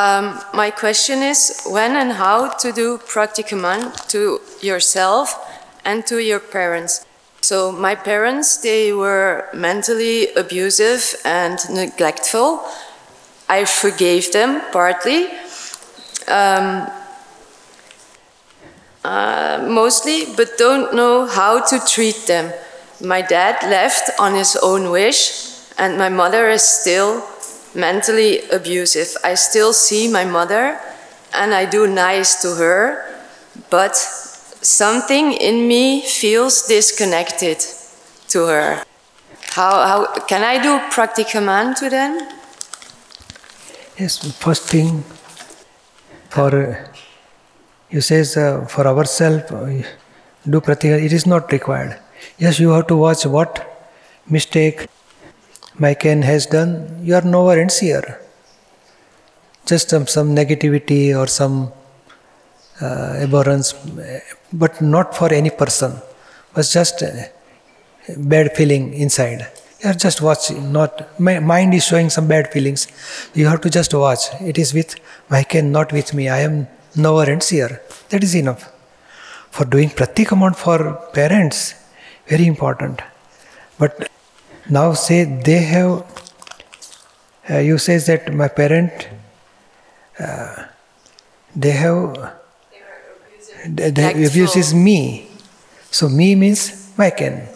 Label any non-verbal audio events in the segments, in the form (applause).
Um, my question is when and how to do pratikraman to yourself and to your parents. So my parents, they were mentally abusive and neglectful. I forgave them partly. Um, uh, mostly, but don't know how to treat them. My dad left on his own wish, and my mother is still mentally abusive. I still see my mother and I do nice to her, but something in me feels disconnected to her. How, how can I do pratikraman to them? Yes, first thing for uh, you says uh, for ourselves uh, do pratika it is not required. Yes, you have to watch what mistake Myken has done. You are nowhere ends here. Just some, some negativity or some uh, abhorrence, but not for any person. Was just bad feeling inside. You are just watching, not my mind is showing some bad feelings. You have to just watch. It is with my Myken, not with me. I am nowhere ends here. That is enough. For doing pratikraman for parents, very important. But now say they have, uh, you say that my parent, uh, they have, they, they abuses me. So me means my kin.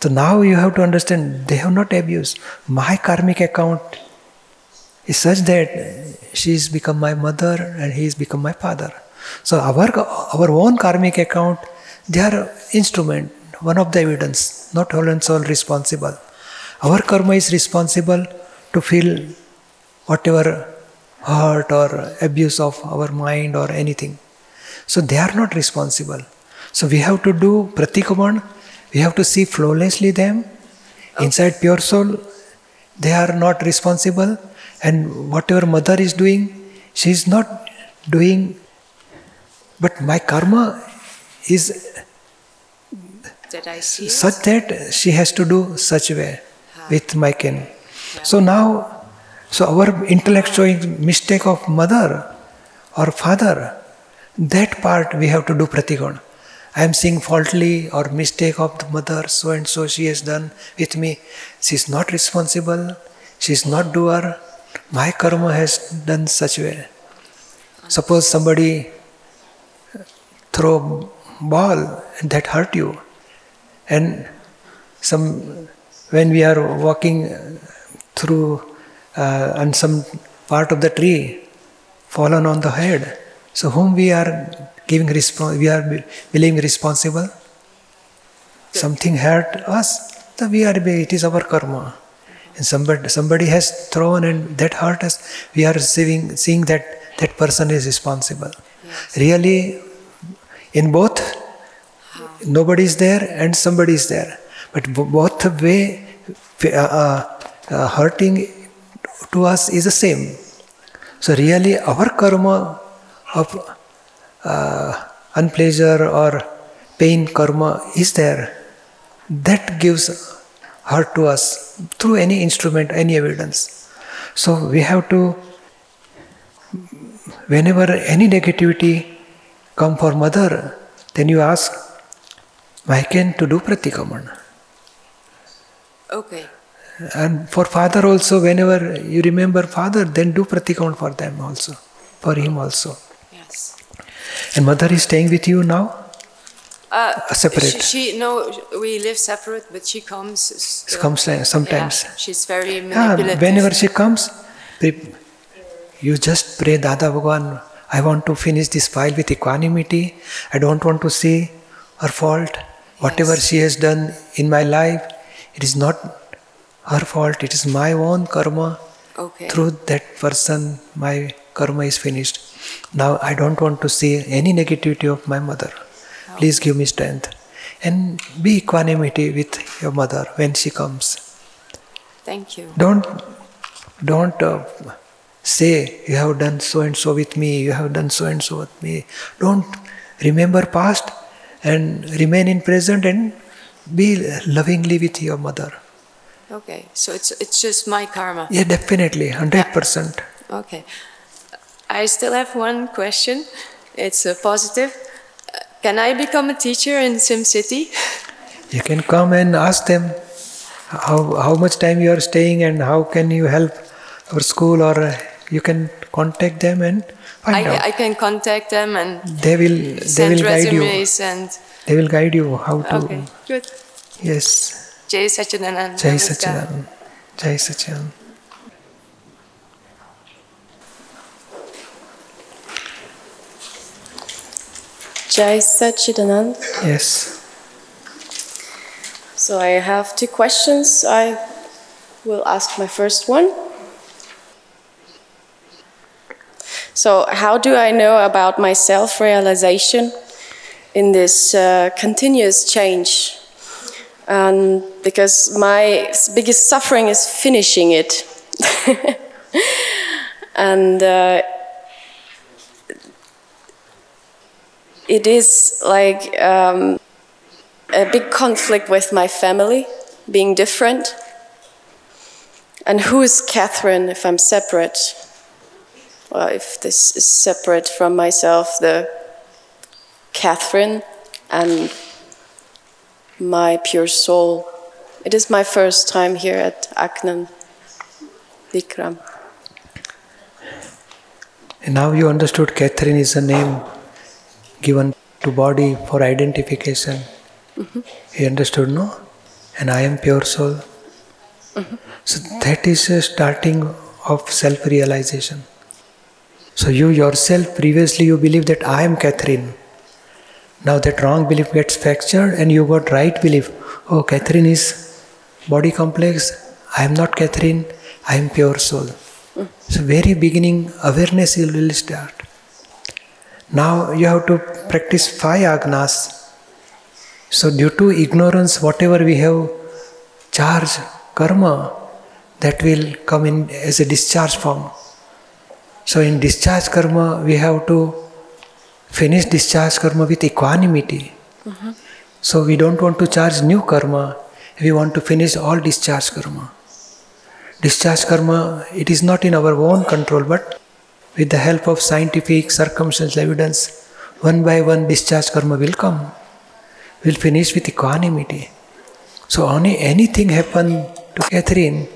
So now you have to understand they have not abused. My karmic account is such that she has become my mother and he has become my father. So our our own karmic account, they are instrument, one of the evidence, not whole and soul responsible. Our karma is responsible to feel whatever hurt or abuse of our mind or anything. So they are not responsible. So we have to do pratikraman, we have to see flawlessly them. Inside pure soul, they are not responsible. And whatever mother is doing, she is not doing. But my karma is that I see such that she has to do such way with my kin. So now, so our intellect showing mistake of mother or father, that part we have to do pratigon. I am seeing faultly or mistake of the mother, so and so she has done with me. She is not responsible, she is not doer. My karma has done such way. Suppose somebody throw ball and that hurt you and some when we are walking through uh, and some part of the tree fallen on the head so whom we are giving respons- we are believing responsible? Something hurt us so we are it is our karma. And somebody somebody has thrown and that hurt us we are seeing seeing that that person is responsible. Yes. really in both nobody is there and somebody is there. But both the way uh, uh, uh, hurting to us is the same. So really our karma of uh, unpleasure or pain karma is there. That gives hurt to us through any instrument, any evidence. So we have to, whenever any negativity come for mother, then you ask, why can't to do pratikraman? Okay. And for father also, whenever you remember father, then do pratikraman for them also, for him also. Yes. And mother is staying with you now? Uh, separate. She, she, no, we live separate, but she comes. Still. Comes sometimes. Yeah, she's very manipulative. Yeah, whenever she comes, you just pray, Dada Bhagwan, I want to finish this file with equanimity. I don't want to see her fault. Whatever yes. she has done in my life, it is not her fault, it is my own karma. Okay. Through that person, my karma is finished. Now I don't want to see any negativity of my mother. Okay. Please give me strength. And be equanimity with your mother when she comes. Thank you. Don't, don't uh, say, You have done so and so with me, you have done so and so with me. Don't remember past and remain in present and be lovingly with your mother. Okay, so it's it's just my karma. Yeah, definitely, hundred percent. Okay, I still have one question. It's a positive. Uh, Can I become a teacher in SimCity? (laughs) You can come and ask them how, how much time you are staying and how can you help our school or uh, you can contact them and find. I, I can contact them and they will they send will guide you. resumes and They will guide you how to okay, good. yes. Jai Sachidanand. Jai Sachidanand. Jai Sachidanand. Jai Sachidanand. Yes. So I have two questions. I will ask my first one. So, how do I know about my self realization in this uh, continuous change? Um, because my biggest suffering is finishing it. (laughs) and uh, it is like um, a big conflict with my family being different. And who is Catherine if I'm separate? Well, if this is separate from myself, the Catherine and my pure soul. It is my first time here at Akram Vignan. And now you understood Catherine is a name given to body for identification. Mm-hmm. You understood, no? And I am pure soul. Mm-hmm. So that is a starting of self realization. So you yourself, previously you believe that I am Catherine. Now that wrong belief gets fractured and you got right belief. Oh, Catherine is body complex. I am not Catherine. I am pure soul. So very beginning awareness will start. Now you have to practice five agnas. So due to ignorance, whatever we have charge, karma, that will come in as a discharge form. So in discharge karma, we have to finish discharge karma with equanimity. Mm-hmm. So we don't want to charge new karma, we want to finish all discharge karma. Discharge karma, it is not in our own control, but with the help of scientific circumstantial evidence, one by one discharge karma will come. We'll finish with equanimity. So only anything happen to Catherine,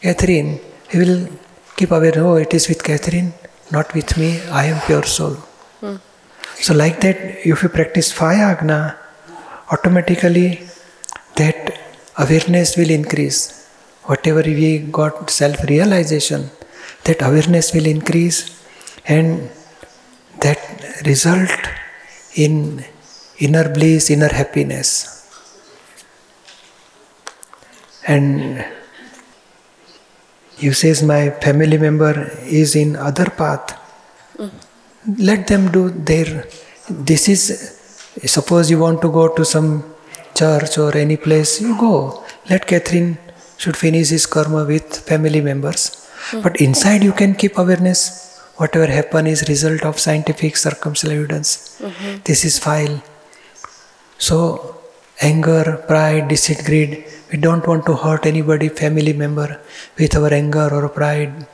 Catherine, he will keep aware, oh, it is with Catherine, not with me, I am pure soul. Hmm. So like that, if you practice five agna, automatically that awareness will increase. Whatever we got self-realization, that awareness will increase and that result in inner bliss, inner happiness. And you says my family member is in other path. Let them do their. This is suppose you want to go to some church or any place, you go. Let Catherine should finish his karma with family members. But inside you can keep awareness. Whatever happen is result of scientific circumstantial evidence. Mm-hmm. This is file. So anger, pride, deceit, greed. We don't want to hurt anybody, family member, with our anger or pride.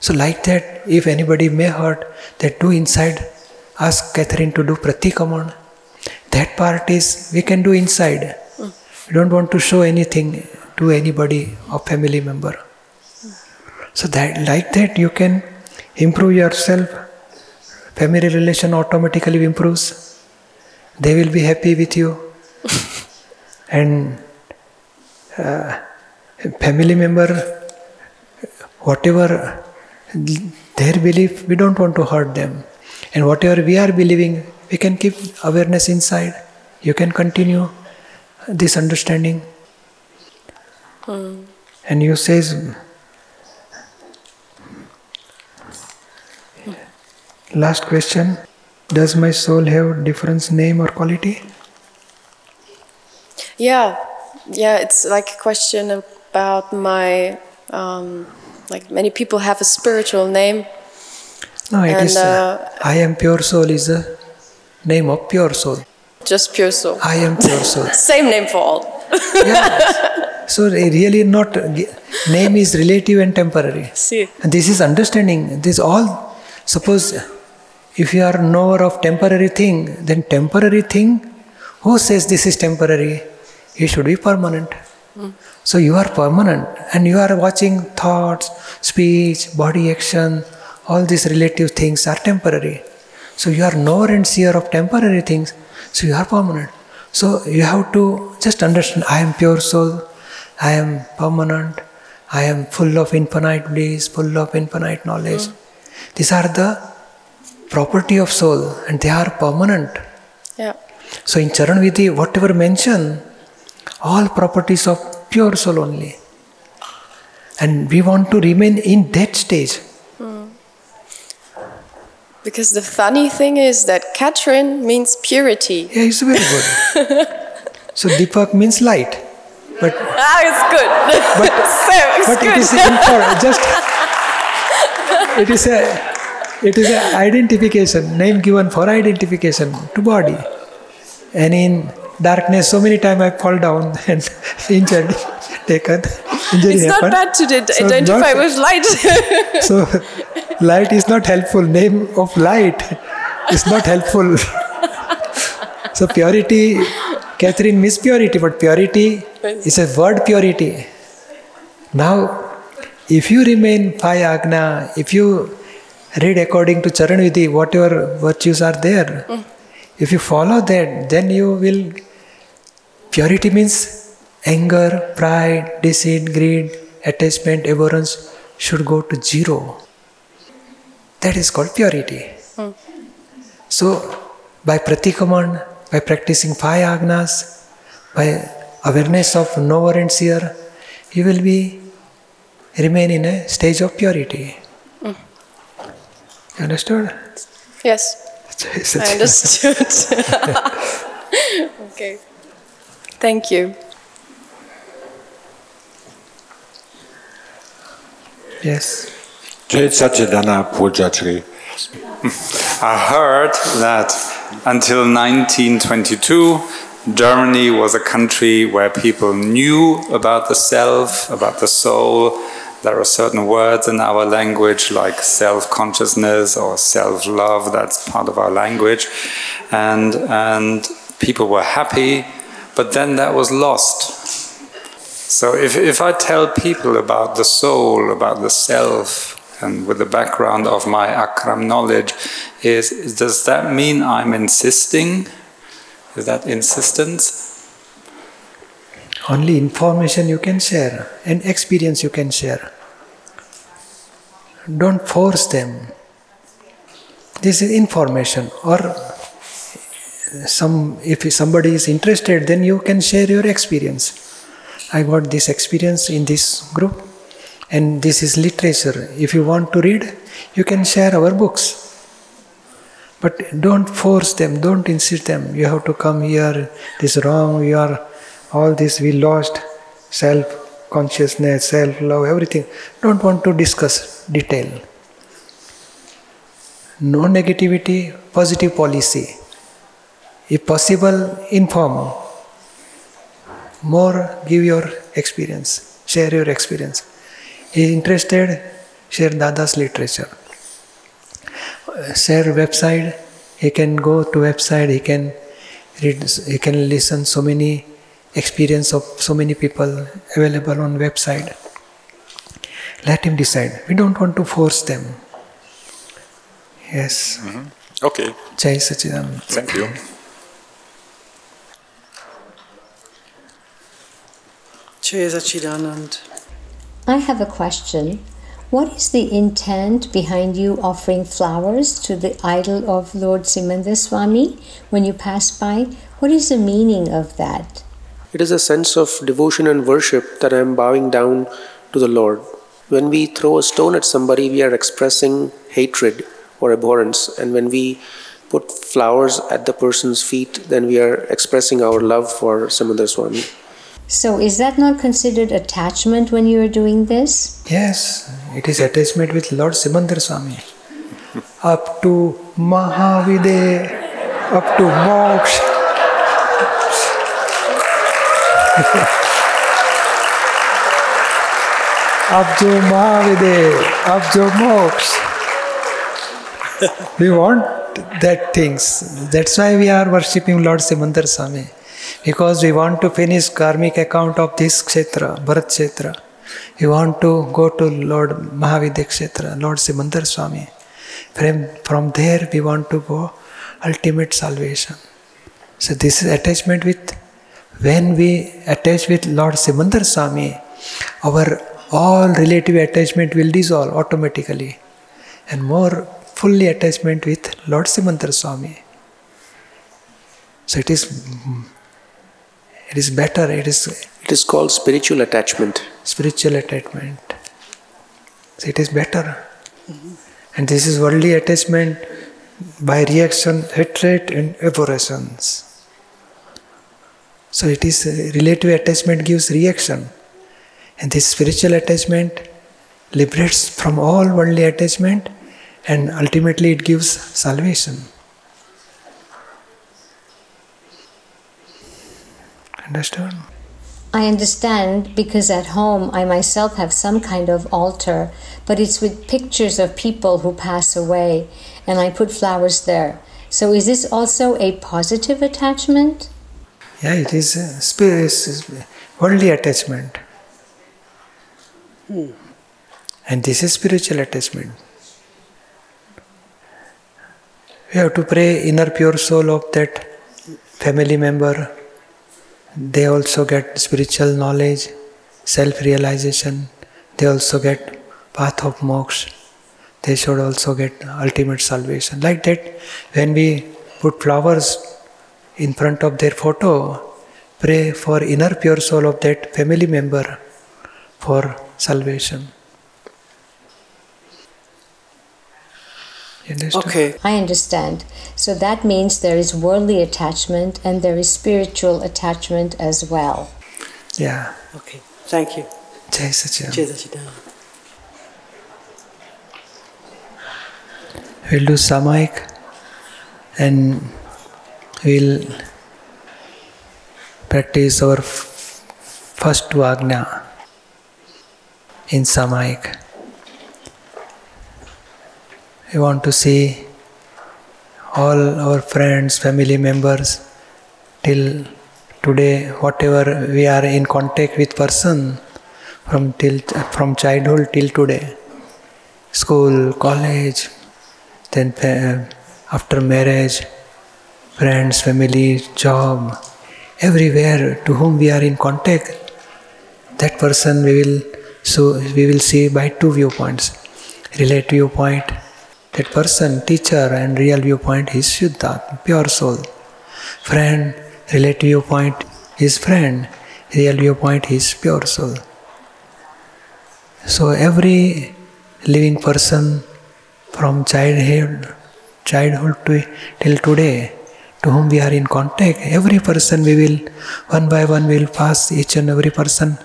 So like that, if anybody may hurt, that do inside. Ask Catherine to do pratikraman. That part is we can do inside. We don't want to show anything to anybody or family member. So that like that you can improve yourself. Family relation automatically improves. They will be happy with you. (laughs) and uh, family member, whatever their belief, we don't want to hurt them. And whatever we are believing, we can keep awareness inside. You can continue this understanding. And you says, last question, does my soul have different name or quality? Yeah, yeah, it's like a question about my. Um, like many people have a spiritual name. No, it And, is. uh, I am pure soul is the name of pure soul. Just pure soul. I am pure soul. (laughs) Same name for all. yeah. So really not name is relative and temporary. See. And this is understanding. This all Suppose if you are knower of temporary thing, then temporary thing, who says this is temporary? It should be permanent. So you are permanent and you are watching thoughts, speech, body action, all these relative things are temporary. So you are knower and seer of temporary things, so you are permanent. So you have to just understand I am pure soul, I am permanent, I am full of infinite bliss, full of infinite knowledge. These are the property of soul and they are permanent. Yeah. So in Charan Vidhi, whatever mention, all properties of pure soul only. And we want to remain in that stage. Because the funny thing is that Katrin means purity. Yeah, it's very good. (laughs) so Deepak means light. But Ah, it's good. but, (laughs) so, it's but good. it is infor- just (laughs) it is a it is a identification, name given for identification to body. And in darkness so many times I fall down (laughs) and injured, taken, injury it's not bad to So identify not- with light. (laughs) (laughs) So light is not helpful. Name of light is not helpful. so purity, Catherine means purity, but purity is a word purity. Now, if you remain five agna, if you read according to Charan Vidhi, whatever virtues are there, mm. if you follow that, then you will. Purity means anger, pride, deceit, greed, attachment, abhorrence should go to zero. That is called purity. Hmm. So, by pratikraman, by practicing five agnas, by awareness of knower and seer, you will be remain in a stage of purity. Hmm. You understood? yes, I understood. (laughs) (laughs) okay. Thank you. Yes. Jai Satchidanand Pujyashri. I heard that until 1922, Germany was a country where people knew about the self, about the soul. There are certain words in our language like self consciousness or self love, that's part of our language. And, and people were happy, but then that was lost. So if, if I tell people about the soul, about the self, and with the background of my akram knowledge, is, does that mean I'm insisting? Is that insistence? Only information you can share and experience you can share. Don't force them. This is information or some if somebody is interested then you can share your experience. I got this experience in this group and this is literature. If you want to read, you can share our books. But don't force them, don't insist them. You have to come here, this is wrong, you are all this we lost, self consciousness, self love, everything. Don't want to discuss detail. No negativity, positive policy. If possible, inform. More, give your experience, share your experience. If interested, share Dada's literature. Share website. He can go to website. He can read he can listen so many experience of so many people available on website. Let him decide. We don't want to force them. Yes. Mm-hmm. Okay, jai sachidanand thank you. Jai Sachidanand. I have a question. What is the intent behind you offering flowers to the idol of Lord Simandhar Swami when you pass by? What is the meaning of that? It is a sense of devotion and worship that I am bowing down to the Lord. When we throw a stone at somebody, we are expressing hatred or abhorrence, and when we put flowers at the person's feet, then we are expressing our love for Simandhar Swami. So, is that not considered attachment when you are doing this? Yes, it is attachment with Lord Simandhar Swami. up to Mahavideh, up to Moksha. up to Mahavideh, up to Moksha. we want that things. That's why we are worshipping Lord Simandhar Swami. Because we want to finish karmic account of this kshetra, Bharat kshetra. We want to go to Lord Mahavidya kshetra, Lord Simandar Swami. From, from there we want to go ultimate salvation. So this is attachment with when we attach with Lord Simandar Swami, our all relative attachment will dissolve automatically and more fully attachment with Lord Simandar Swami. So it is it is better, it is It is called spiritual attachment. spiritual attachment. So it is better. And this is worldly attachment by reaction, hatred and aberrations. So it is uh, relative attachment gives reaction. And this spiritual attachment liberates from all worldly attachment and ultimately it gives salvation. Understood? I understand because at home I myself have some kind of altar, but it's with pictures of people who pass away, and I put flowers there. So is this also a positive attachment? Yeah, it is spirit, is worldly attachment. Hmm. And this is spiritual attachment. We have to pray inner pure soul of that family member. They also get spiritual knowledge, self realization. They also get path of moksha. They should also get ultimate salvation. Like that, when we put flowers in front of their photo, pray for inner pure soul of that family member for salvation. You understand? Okay. I understand. So that means there is worldly attachment and there is spiritual attachment as well. Yeah. Okay. Thank you. Jai Sachidanand. Jai Sachidanand. We'll do Samayik and we'll practice our f- first two Agnya in Samayik. We want to see all our friends, family members till today, whatever we are in contact with person from till from childhood till today, school, college, then uh, after marriage, friends, family, job, everywhere to whom we are in contact, that person we will so we will see by two viewpoints. Relative viewpoint, that person, teacher, and real viewpoint is Shuddha, pure soul. Friend, relative viewpoint is friend, real viewpoint is pure soul. So every living person from childhood, childhood to till today, to whom we are in contact, every person we will one by one we will pass each and every person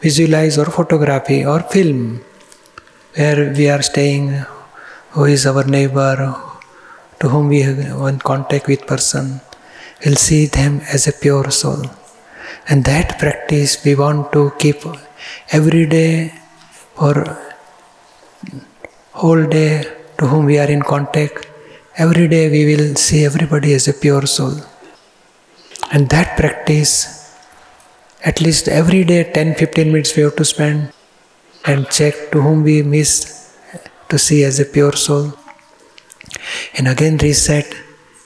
visualize or photography or film where we are staying, who is our neighbor, to whom we have in contact with person, we'll see them as a pure soul. And that practice we want to keep every day or whole day to whom we are in contact, every day we will see everybody as a pure soul. And that practice, at least every day 10 15 minutes we have to spend and check to whom we miss to see as a pure soul. And again reset,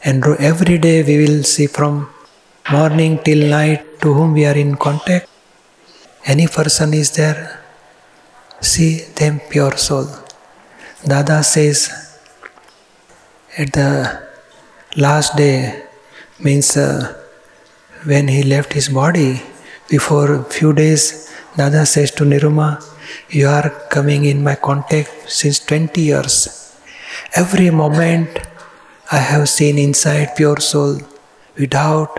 and every day we will see from morning till night to whom we are in contact. Any person is there, see them pure soul. Dada says at the last day means uh, when he left his body before few days Dada says to Niruma you are coming in my contact since 20 years. Every moment I have seen inside pure soul without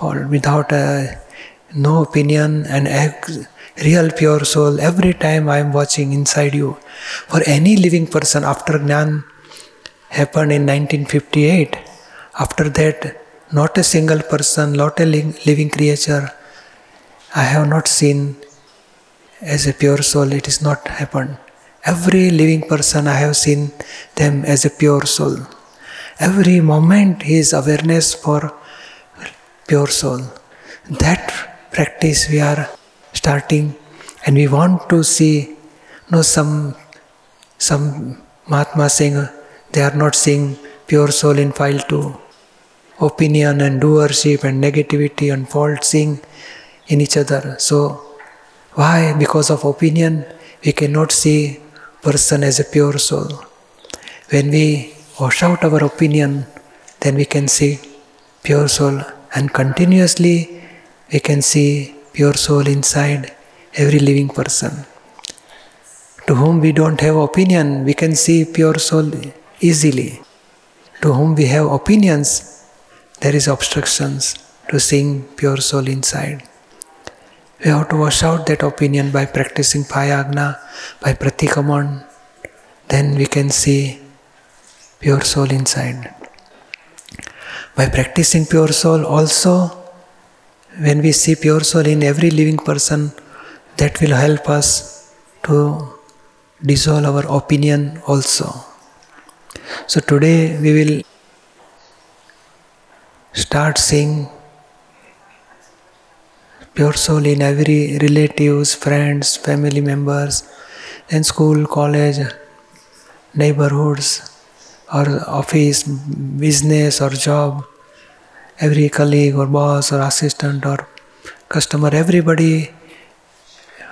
or without uh, no opinion and ex- real pure soul every time I am watching inside you. For any living person after Gnan happened in 1958 after that not a single person not a li- living creature I have not seen as a pure soul it is not happened Every living person, I have seen them as a pure soul. Every moment is awareness for pure soul. That practice we are starting, and we want to see. You know, some some Mahatma saying they are not seeing pure soul in file two. Opinion and doership and negativity and fault seeing in each other. So why? Because of opinion, we cannot see person as a pure soul. When we wash out our opinion, then we can see pure soul, and continuously we can see pure soul inside every living person. To whom we don't have opinion, we can see pure soul easily. To whom we have opinions, there is obstructions to seeing pure soul inside. We have to wash out that opinion by practicing Payagna, by Pratikraman. Then we can see pure soul inside. By practicing pure soul, also, when we see pure soul in every living person, that will help us to dissolve our opinion also. So today we will start seeing pure soul in every relatives, friends, family members, in school, college, neighborhoods, or office, business or job, every colleague or boss or assistant or customer, everybody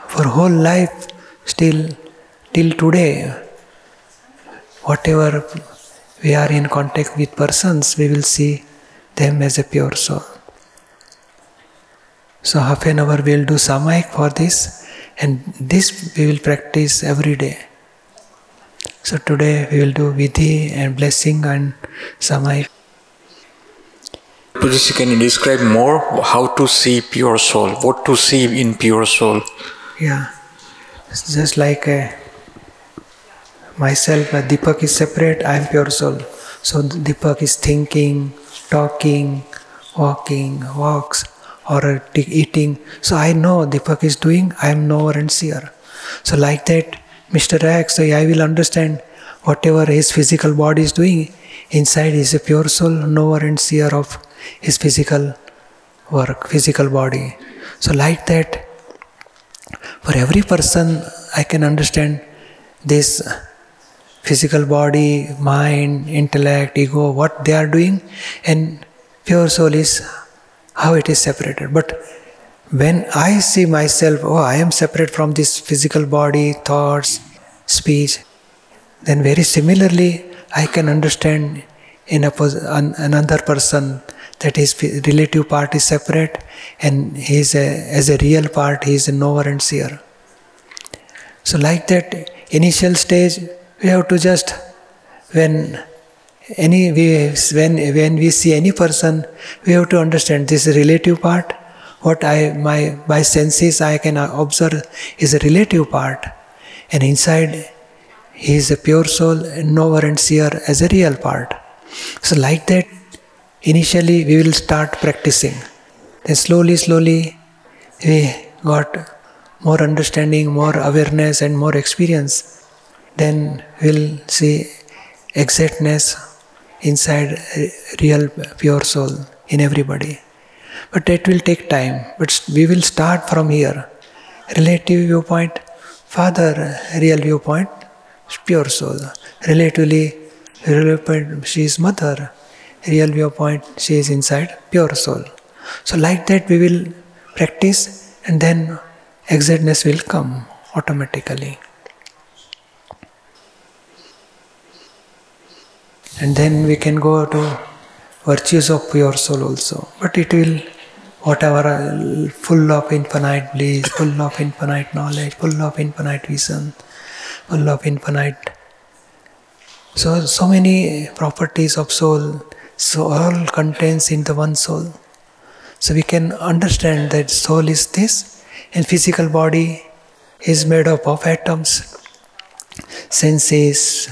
for whole life still till today, whatever we are in contact with persons, we will see them as a pure soul. So half an hour we will do samayik for this and this we will practice every day. So today we will do vidhi and blessing and samayik. Buddhist, can you describe more how to see pure soul? What to see in pure soul? Yeah, it's just like uh, myself, uh, Deepak is separate, I am pure soul. So Deepak is thinking, talking, walking, walks, or eating. So I know Deepak is doing, I am knower and seer. So like that, Mr. X, I will understand whatever his physical body is doing, inside is a pure soul, knower and seer of his physical work, physical body. So like that, for every person, I can understand this physical body, mind, intellect, ego, what they are doing, and pure soul is how it is separated. But when I see myself, oh, I am separate from this physical body, thoughts, speech, then very similarly, I can understand in a an, another person that his relative part is separate and he is a, as a real part, he is a knower and seer. So, like that initial stage, we have to just when any we, when when we see any person, we have to understand this relative part. What I my by senses I can observe is a relative part, and inside he is a pure soul, knower and seer as a real part. So, like that, initially we will start practicing. Then, slowly, slowly, we got more understanding, more awareness, and more experience. Then we'll see exactness inside real pure soul in everybody. But that will take time. But we will start from here. Relative viewpoint, father, real viewpoint, pure soul. Relatively, viewpoint, she is mother. Real viewpoint, she is inside pure soul. So, like that, we will practice, and then exactness will come automatically. And then we can go to virtues of pure soul also. But it will, whatever, full of infinite bliss, full of infinite knowledge, full of infinite vision, full of infinite. So, so many properties of soul, so all contains in the one soul. So we can understand that soul is this, and physical body is made up of atoms, senses.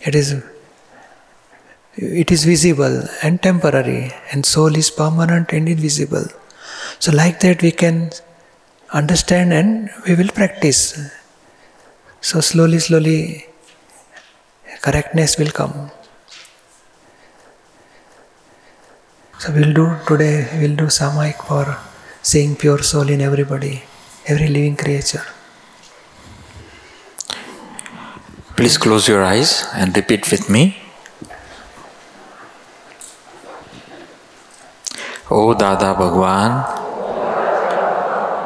It is it is visible and temporary, and soul is permanent and invisible. So, like that, we can understand and we will practice. So slowly, slowly, correctness will come. So we'll do today, we'll do Samayik for seeing pure soul in everybody, every living creature. Please close your eyes and repeat with me. O Dada Bhagwan,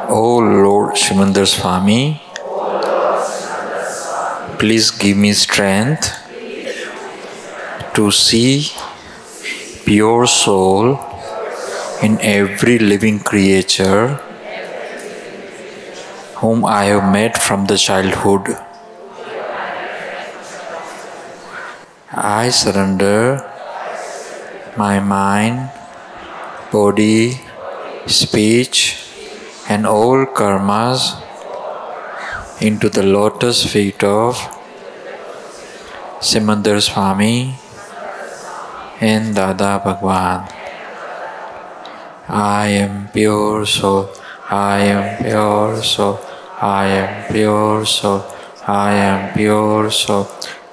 O Lord Simandhar Swami, please give me strength to see pure soul in every living creature whom I have met from the childhood. I surrender my mind, body, speech, and all karmas into the lotus feet of Simandhar Swami and Dada Bhagwan. I am pure soul, I am pure soul, I am pure soul, I am pure soul,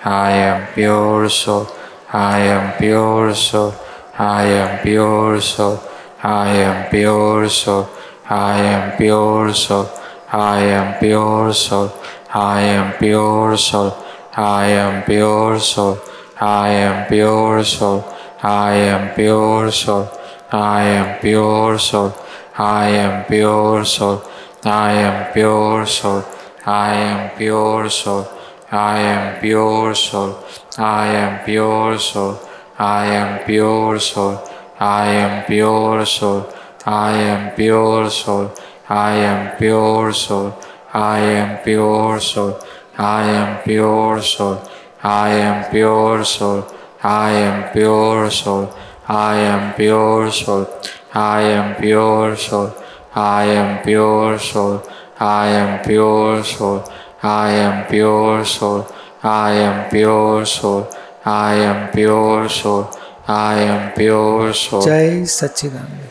I am pure soul, I am pure soul, I am pure soul, I am pure soul, I am pure soul, I am pure soul, I am pure soul, I am pure soul, I am pure soul, I am pure soul, I am pure soul, I am pure soul, I am pure soul, I am pure soul, I am pure soul, I am pure soul, I am pure soul, I am pure soul, I am pure soul, I am pure soul, I am pure soul, I am pure soul, I am pure soul, I am pure soul, I am pure soul, I am pure soul, I am pure soul, I am pure soul, I am pure soul, I am pure soul, I am pure soul, I am pure soul. Jai Sachidanand.